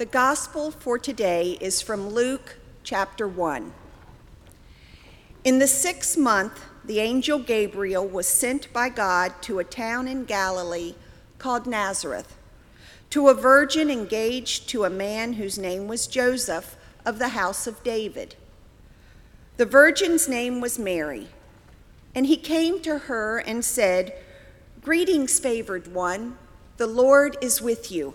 The gospel for today is from Luke chapter 1. In the sixth month, the angel Gabriel was sent by God to a town in Galilee called Nazareth, to a virgin engaged to a man whose name was Joseph of the house of David. The virgin's name was Mary, and he came to her and said, Greetings, favored one, the Lord is with you.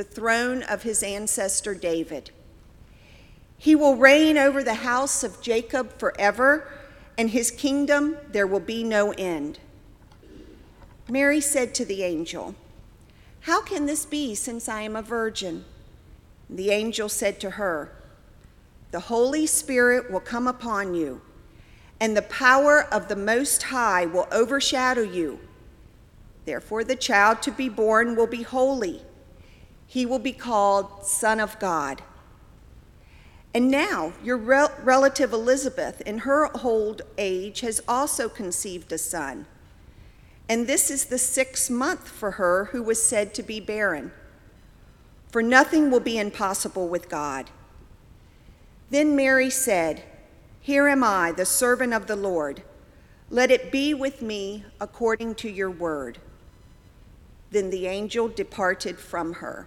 the throne of his ancestor David. He will reign over the house of Jacob forever, and his kingdom there will be no end. Mary said to the angel, How can this be since I am a virgin? The angel said to her, The Holy Spirit will come upon you, and the power of the Most High will overshadow you. Therefore, the child to be born will be holy. He will be called Son of God. And now, your rel- relative Elizabeth, in her old age, has also conceived a son. And this is the sixth month for her who was said to be barren. For nothing will be impossible with God. Then Mary said, Here am I, the servant of the Lord. Let it be with me according to your word. Then the angel departed from her.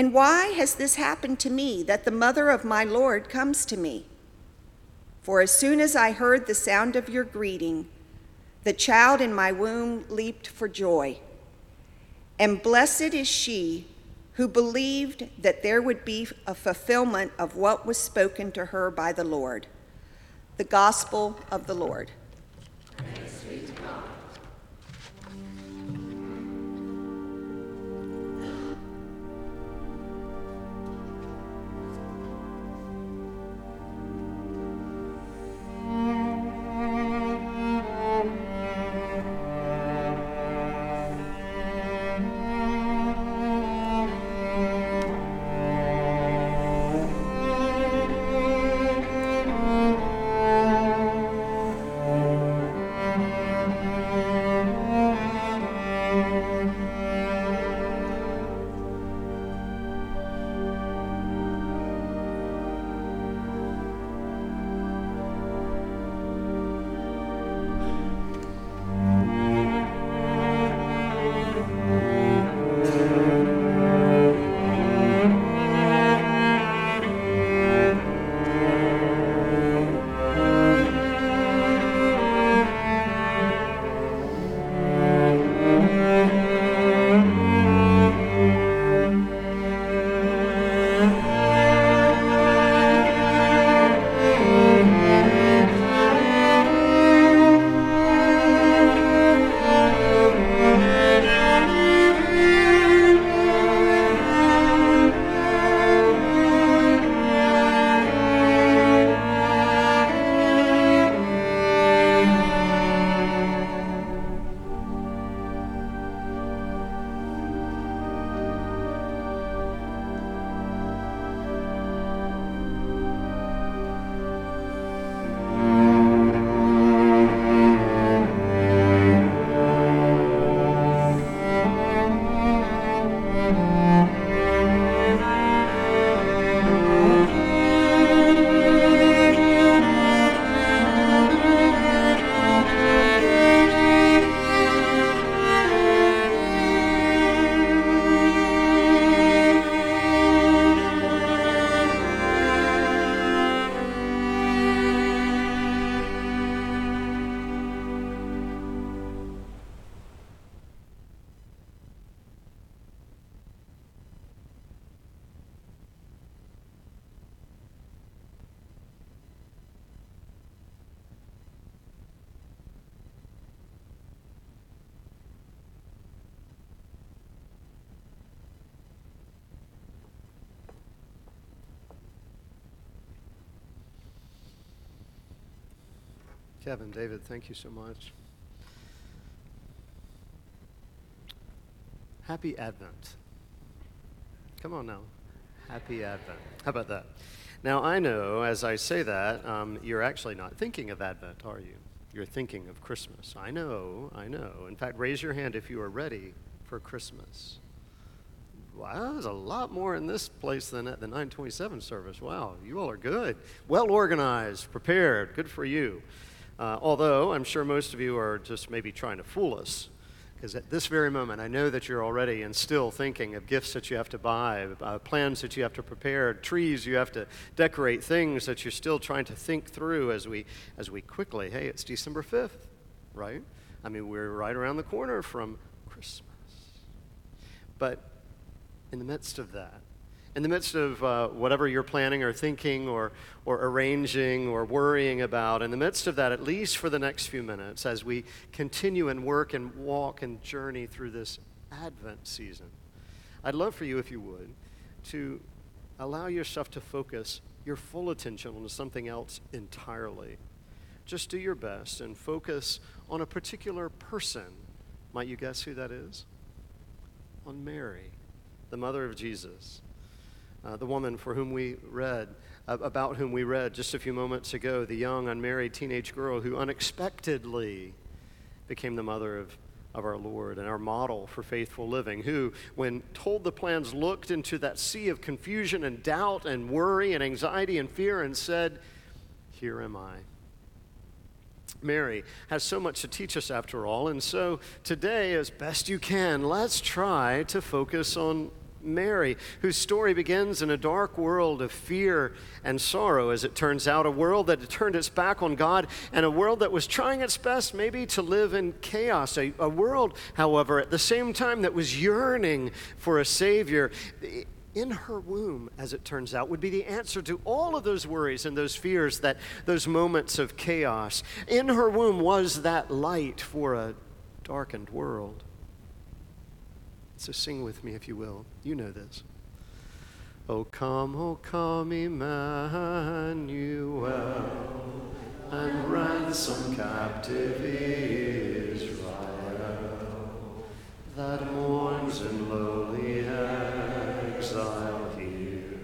And why has this happened to me, that the mother of my Lord comes to me? For as soon as I heard the sound of your greeting, the child in my womb leaped for joy. And blessed is she who believed that there would be a fulfillment of what was spoken to her by the Lord. The Gospel of the Lord. Kevin, David, thank you so much. Happy Advent. Come on now. Happy Advent. How about that? Now, I know as I say that, um, you're actually not thinking of Advent, are you? You're thinking of Christmas. I know, I know. In fact, raise your hand if you are ready for Christmas. Wow, there's a lot more in this place than at the 927 service. Wow, you all are good. Well organized, prepared. Good for you. Uh, although I'm sure most of you are just maybe trying to fool us. Because at this very moment, I know that you're already and still thinking of gifts that you have to buy, uh, plans that you have to prepare, trees you have to decorate, things that you're still trying to think through as we, as we quickly, hey, it's December 5th, right? I mean, we're right around the corner from Christmas. But in the midst of that, in the midst of uh, whatever you're planning or thinking or, or arranging or worrying about, in the midst of that, at least for the next few minutes, as we continue and work and walk and journey through this Advent season, I'd love for you, if you would, to allow yourself to focus your full attention on something else entirely. Just do your best and focus on a particular person. Might you guess who that is? On Mary, the mother of Jesus uh, the woman for whom we read, uh, about whom we read just a few moments ago, the young unmarried teenage girl who unexpectedly became the mother of, of our Lord and our model for faithful living, who, when told the plans, looked into that sea of confusion and doubt and worry and anxiety and fear and said, Here am I. Mary has so much to teach us after all, and so today, as best you can, let's try to focus on Mary, whose story begins in a dark world of fear and sorrow, as it turns out, a world that had turned its back on God, and a world that was trying its best maybe to live in chaos. A, a world, however, at the same time that was yearning for a Savior. In her womb, as it turns out, would be the answer to all of those worries and those fears, that those moments of chaos. In her womb was that light for a darkened world. So sing with me, if you will. You know this. Oh, come, oh, come, Emmanuel, and ransom captive Israel that mourns in lowly exile here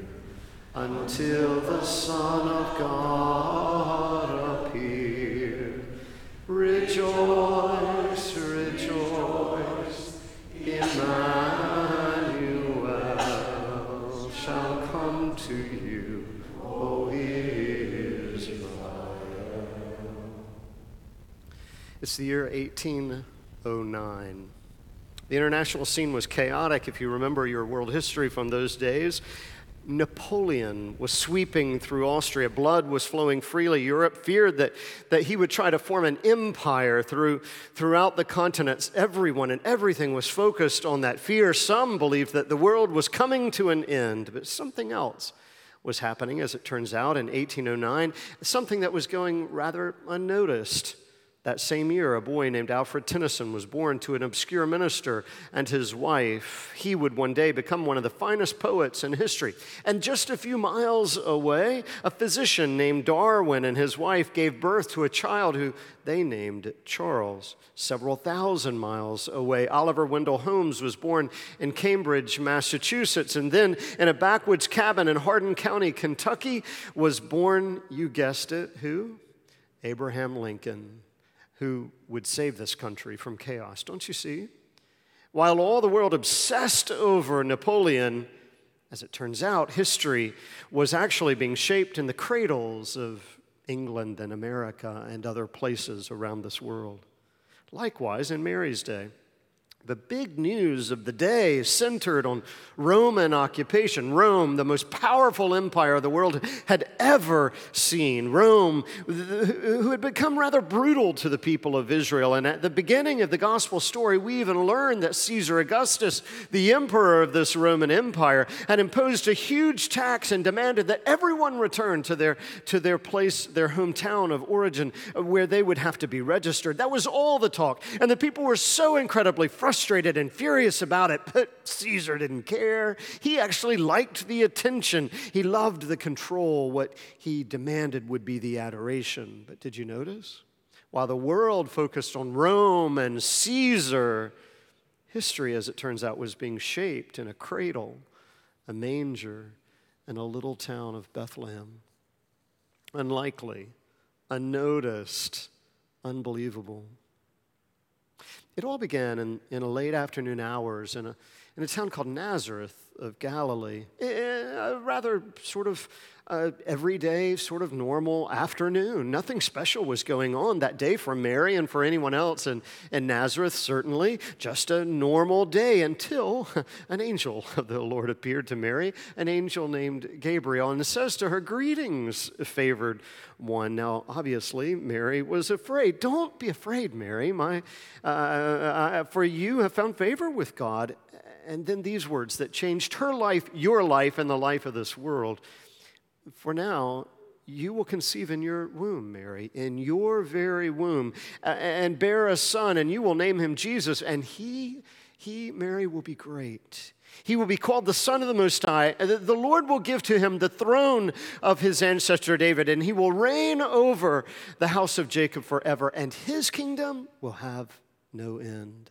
until the Son of God appear. Rejoice, It's the year 1809. The international scene was chaotic, if you remember your world history from those days. Napoleon was sweeping through Austria. Blood was flowing freely. Europe feared that, that he would try to form an empire through, throughout the continents. Everyone and everything was focused on that fear. Some believed that the world was coming to an end, but something else was happening, as it turns out, in 1809, something that was going rather unnoticed. That same year, a boy named Alfred Tennyson was born to an obscure minister and his wife. He would one day become one of the finest poets in history. And just a few miles away, a physician named Darwin and his wife gave birth to a child who they named Charles. Several thousand miles away, Oliver Wendell Holmes was born in Cambridge, Massachusetts. And then, in a backwoods cabin in Hardin County, Kentucky, was born, you guessed it, who? Abraham Lincoln who would save this country from chaos. Don't you see? While all the world obsessed over Napoleon, as it turns out, history was actually being shaped in the cradles of England and America and other places around this world. Likewise, in Mary's day, the big news of the day centered on Roman occupation. Rome, the most powerful empire the world had ever seen. Rome, who had become rather brutal to the people of Israel. And at the beginning of the gospel story, we even learn that Caesar Augustus, the emperor of this Roman empire, had imposed a huge tax and demanded that everyone return to their, to their place, their hometown of origin, where they would have to be registered. That was all the talk. And the people were so incredibly frustrated frustrated and furious about it, but Caesar didn't care. He actually liked the attention, he loved the control. What he demanded would be the adoration. But did you notice? While the world focused on Rome and Caesar, history, as it turns out, was being shaped in a cradle, a manger, and a little town of Bethlehem. Unlikely, unnoticed, unbelievable. It all began in, in a late afternoon hours in a, in a town called Nazareth of Galilee. A rather sort of uh, everyday, sort of normal afternoon. Nothing special was going on that day for Mary and for anyone else in, in Nazareth, certainly. Just a normal day until an angel of the Lord appeared to Mary, an angel named Gabriel, and says to her, Greetings, favored one. Now, obviously, Mary was afraid. Don't be afraid, Mary. My, uh, uh, for you have found favor with God. And then these words that changed her life, your life, and the life of this world. For now, you will conceive in your womb, Mary, in your very womb, and bear a son, and you will name him Jesus. And he, he, Mary, will be great. He will be called the Son of the Most High. The Lord will give to him the throne of his ancestor David, and he will reign over the house of Jacob forever, and his kingdom will have no end.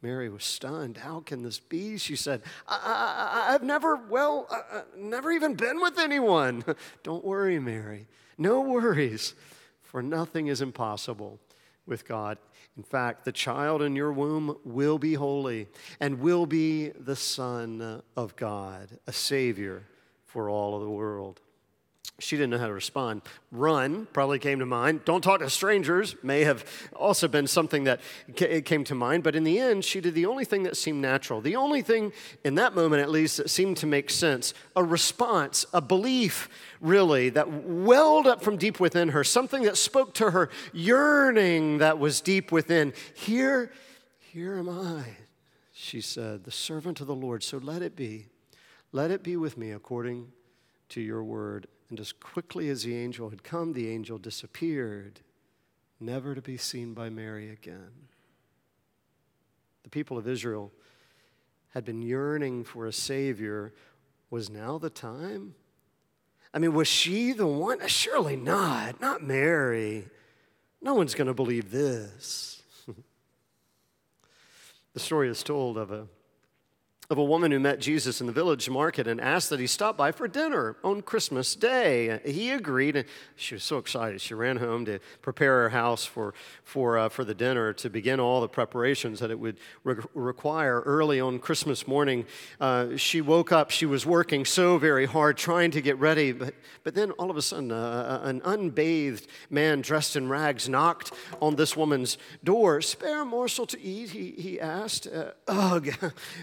Mary was stunned. How can this be? She said, I, have never, well, uh, never even been with anyone. Don't worry, Mary. No worries, for nothing is impossible with God. In fact, the child in your womb will be holy and will be the Son of God, a Savior for all of the world. She didn't know how to respond. Run probably came to mind. Don't talk to strangers may have also been something that came to mind. But in the end, she did the only thing that seemed natural, the only thing in that moment at least that seemed to make sense a response, a belief really that welled up from deep within her, something that spoke to her yearning that was deep within. Here, here am I, she said, the servant of the Lord. So let it be. Let it be with me according to your word. And as quickly as the angel had come, the angel disappeared, never to be seen by Mary again. The people of Israel had been yearning for a Savior. Was now the time? I mean, was she the one? Surely not. Not Mary. No one's going to believe this. the story is told of a of a woman who met Jesus in the village market and asked that he stop by for dinner on Christmas Day. He agreed, and she was so excited. She ran home to prepare her house for, for, uh, for the dinner to begin all the preparations that it would re- require early on Christmas morning. Uh, she woke up, she was working so very hard trying to get ready, but, but then all of a sudden, uh, an unbathed man dressed in rags knocked on this woman's door. Spare a morsel to eat, he, he asked. Uh, ugh.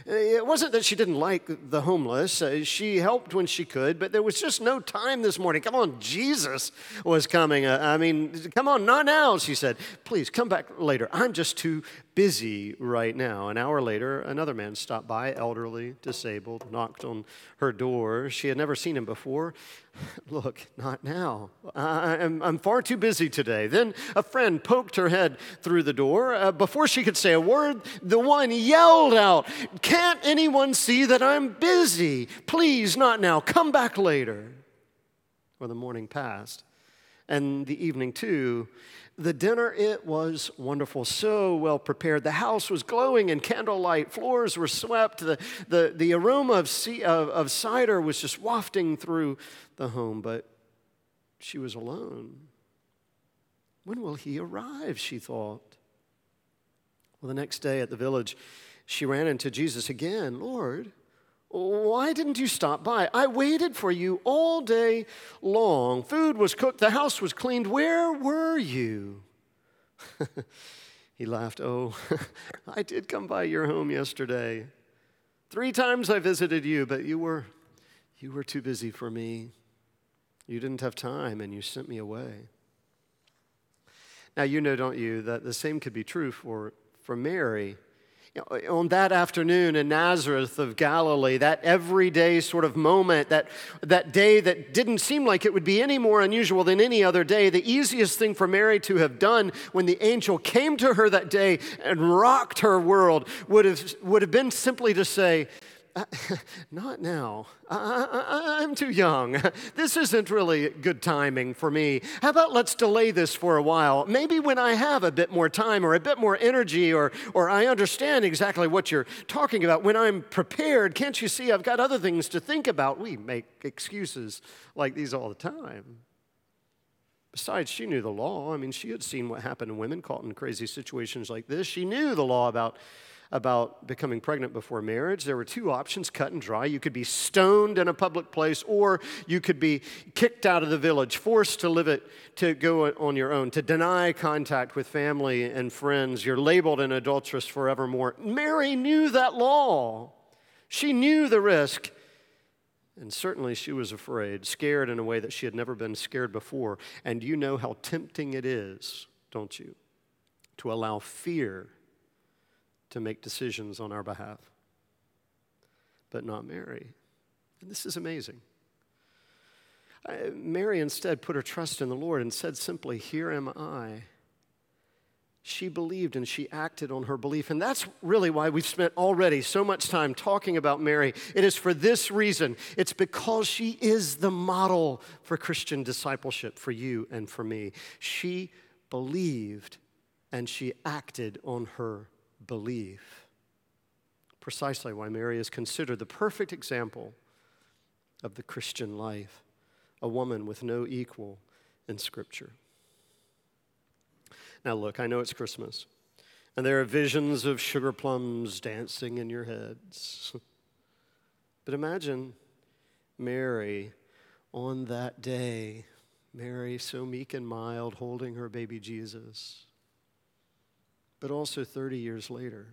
Wasn't that she didn't like the homeless. Uh, she helped when she could, but there was just no time this morning. Come on, Jesus was coming. Uh, I mean, come on, not now, she said. Please come back later. I'm just too busy right now. An hour later, another man stopped by, elderly, disabled, knocked on her door. She had never seen him before. Look, not now. I'm, I'm far too busy today. Then a friend poked her head through the door. Uh, before she could say a word, the one yelled out, Can't anyone see that I'm busy? Please, not now. Come back later. Or the morning passed, and the evening too. The dinner, it was wonderful, so well prepared. The house was glowing in candlelight, floors were swept, the, the, the aroma of, sea, of, of cider was just wafting through the home, but she was alone. When will he arrive? She thought. Well, the next day at the village, she ran into Jesus again. Lord, why didn't you stop by? I waited for you all day long. Food was cooked, the house was cleaned. Where were you? he laughed. Oh, I did come by your home yesterday. Three times I visited you, but you were you were too busy for me. You didn't have time and you sent me away. Now you know, don't you, that the same could be true for, for Mary on that afternoon in Nazareth of Galilee, that everyday sort of moment, that, that day that didn't seem like it would be any more unusual than any other day, the easiest thing for Mary to have done when the angel came to her that day and rocked her world would have, would have been simply to say, uh, not now. I, am too young. This isn't really good timing for me. How about let's delay this for a while? Maybe when I have a bit more time or a bit more energy or, or I understand exactly what you're talking about, when I'm prepared, can't you see I've got other things to think about? We make excuses like these all the time. Besides, she knew the law. I mean, she had seen what happened to women caught in crazy situations like this. She knew the law about, about becoming pregnant before marriage. There were two options cut and dry. You could be stoned in a public place, or you could be kicked out of the village, forced to live it, to go on your own, to deny contact with family and friends. You're labeled an adulteress forevermore. Mary knew that law. She knew the risk. And certainly she was afraid, scared in a way that she had never been scared before. And you know how tempting it is, don't you, to allow fear to make decisions on our behalf. But not Mary. And this is amazing. Mary instead put her trust in the Lord and said simply, Here am I she believed and she acted on her belief. And that's really why we've spent already so much time talking about Mary. It is for this reason it's because she is the model for Christian discipleship for you and for me. She believed and she acted on her belief. Precisely why Mary is considered the perfect example of the Christian life, a woman with no equal in Scripture. Now, look, I know it's Christmas, and there are visions of sugar plums dancing in your heads. But imagine Mary on that day, Mary so meek and mild, holding her baby Jesus. But also 30 years later,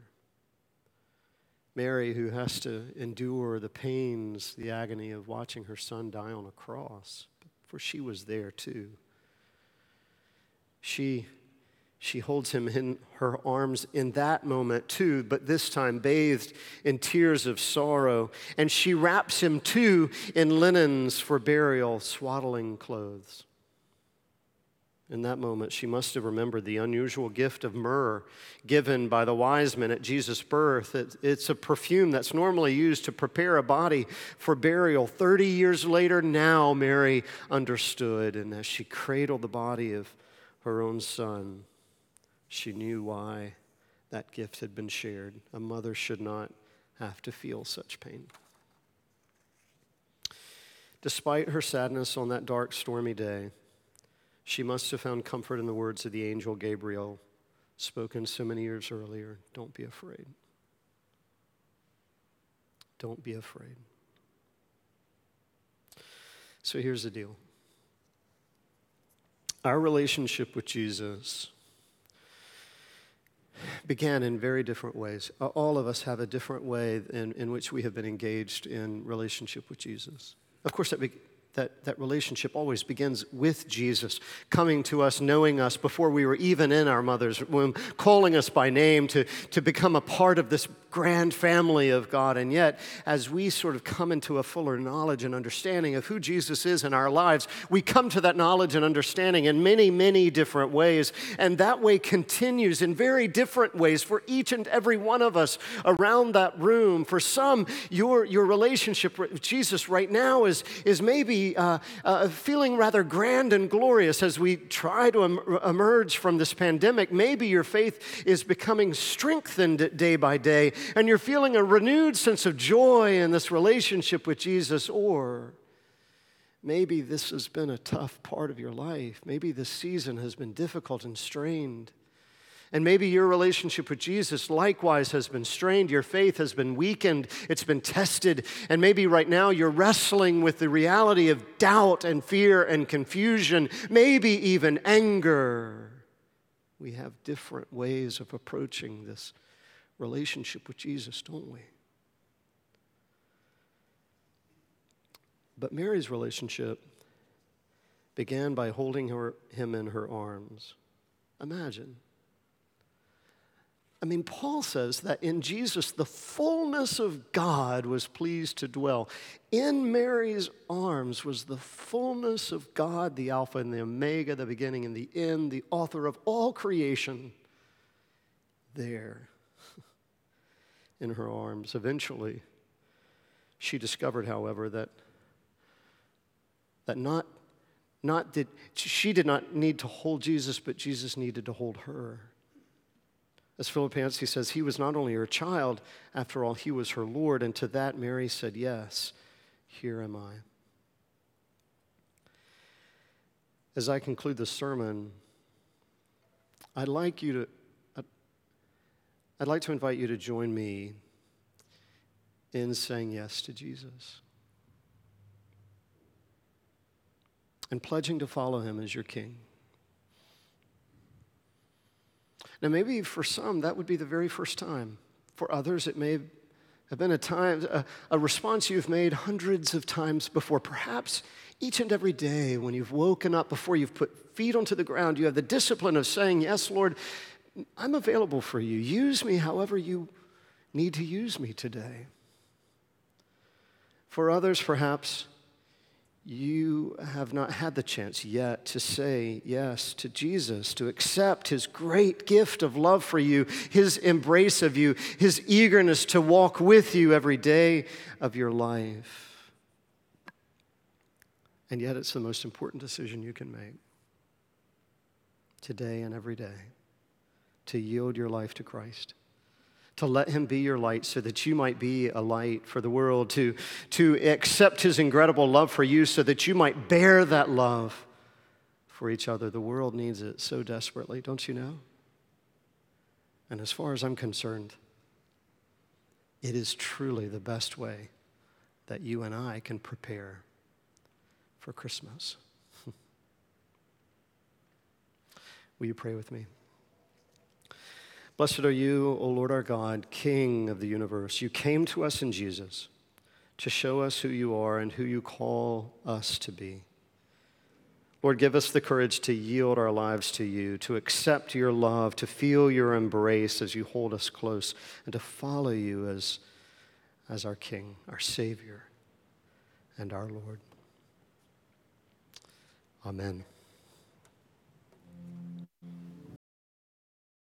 Mary, who has to endure the pains, the agony of watching her son die on a cross, for she was there too. She she holds him in her arms in that moment too, but this time bathed in tears of sorrow. And she wraps him too in linens for burial, swaddling clothes. In that moment, she must have remembered the unusual gift of myrrh given by the wise men at Jesus' birth. it's a perfume that's normally used to prepare a body for burial. 30 years later, now Mary understood, and as she cradled the body of her own son, she knew why that gift had been shared. A mother should not have to feel such pain. Despite her sadness on that dark, stormy day, she must have found comfort in the words of the angel Gabriel, spoken so many years earlier Don't be afraid. Don't be afraid. So here's the deal our relationship with Jesus began in very different ways. All of us have a different way in, in which we have been engaged in relationship with Jesus. Of course, that, be, that, that relationship always begins with Jesus coming to us, knowing us before we were even in our mother's womb, calling us by name to, to become a part of this grand family of God. And yet, as we sort of come into a fuller knowledge and understanding of who Jesus is in our lives, we come to that knowledge and understanding in many, many different ways. And that way continues in very different ways for each and every one of us around that room. For some, your, your relationship with Jesus right now is, is maybe uh, uh, feeling rather grand and glorious as we try to em- emerge from this pandemic. Maybe your faith is becoming strengthened day by day and you're feeling a renewed sense of joy in this relationship with Jesus, or maybe this has been a tough part of your life. Maybe this season has been difficult and strained. And maybe your relationship with Jesus likewise has been strained. Your faith has been weakened. It's been tested. And maybe right now you're wrestling with the reality of doubt and fear and confusion, maybe even anger. We have different ways of approaching this relationship with Jesus, don't we? But Mary's relationship began by holding her, him in her arms. Imagine. I mean, Paul says that in Jesus, the fullness of God was pleased to dwell. In Mary's arms was the fullness of God, the Alpha and the Omega, the beginning and the end, the author of all creation. There in her arms. Eventually, She discovered, however, that, that not, not that she did not need to hold Jesus, but Jesus needed to hold her. As Philip Yancey says, he was not only her child, after all, he was her Lord. And to that, Mary said, Yes, here am I. As I conclude the sermon, I'd like you to, I'd like to invite you to join me in saying yes to Jesus and pledging to follow him as your king. Now, maybe for some, that would be the very first time. For others, it may have been a time, a, a, response you've made hundreds of times before. Perhaps each and every day when you've woken up, before you've put feet onto the ground, you have the discipline of saying, Yes, Lord, I'm available for you. Use me however you need to use me today. For others, perhaps, you have not had the chance yet to say yes to Jesus, to accept his great gift of love for you, his embrace of you, his eagerness to walk with you every day of your life. And yet, it's the most important decision you can make today and every day to yield your life to Christ to let him be your light so that you might be a light for the world, to, to accept his incredible love for you so that you might bear that love for each other. The world needs it so desperately, don't you know? And as far as I'm concerned, it is truly the best way that you and I can prepare for Christmas. Will you pray with me? Blessed are you, O Lord our God, King of the universe. You came to us in Jesus to show us who you are and who you call us to be. Lord, give us the courage to yield our lives to you, to accept your love, to feel your embrace as you hold us close, and to follow you as, as our King, our Savior, and our Lord. Amen.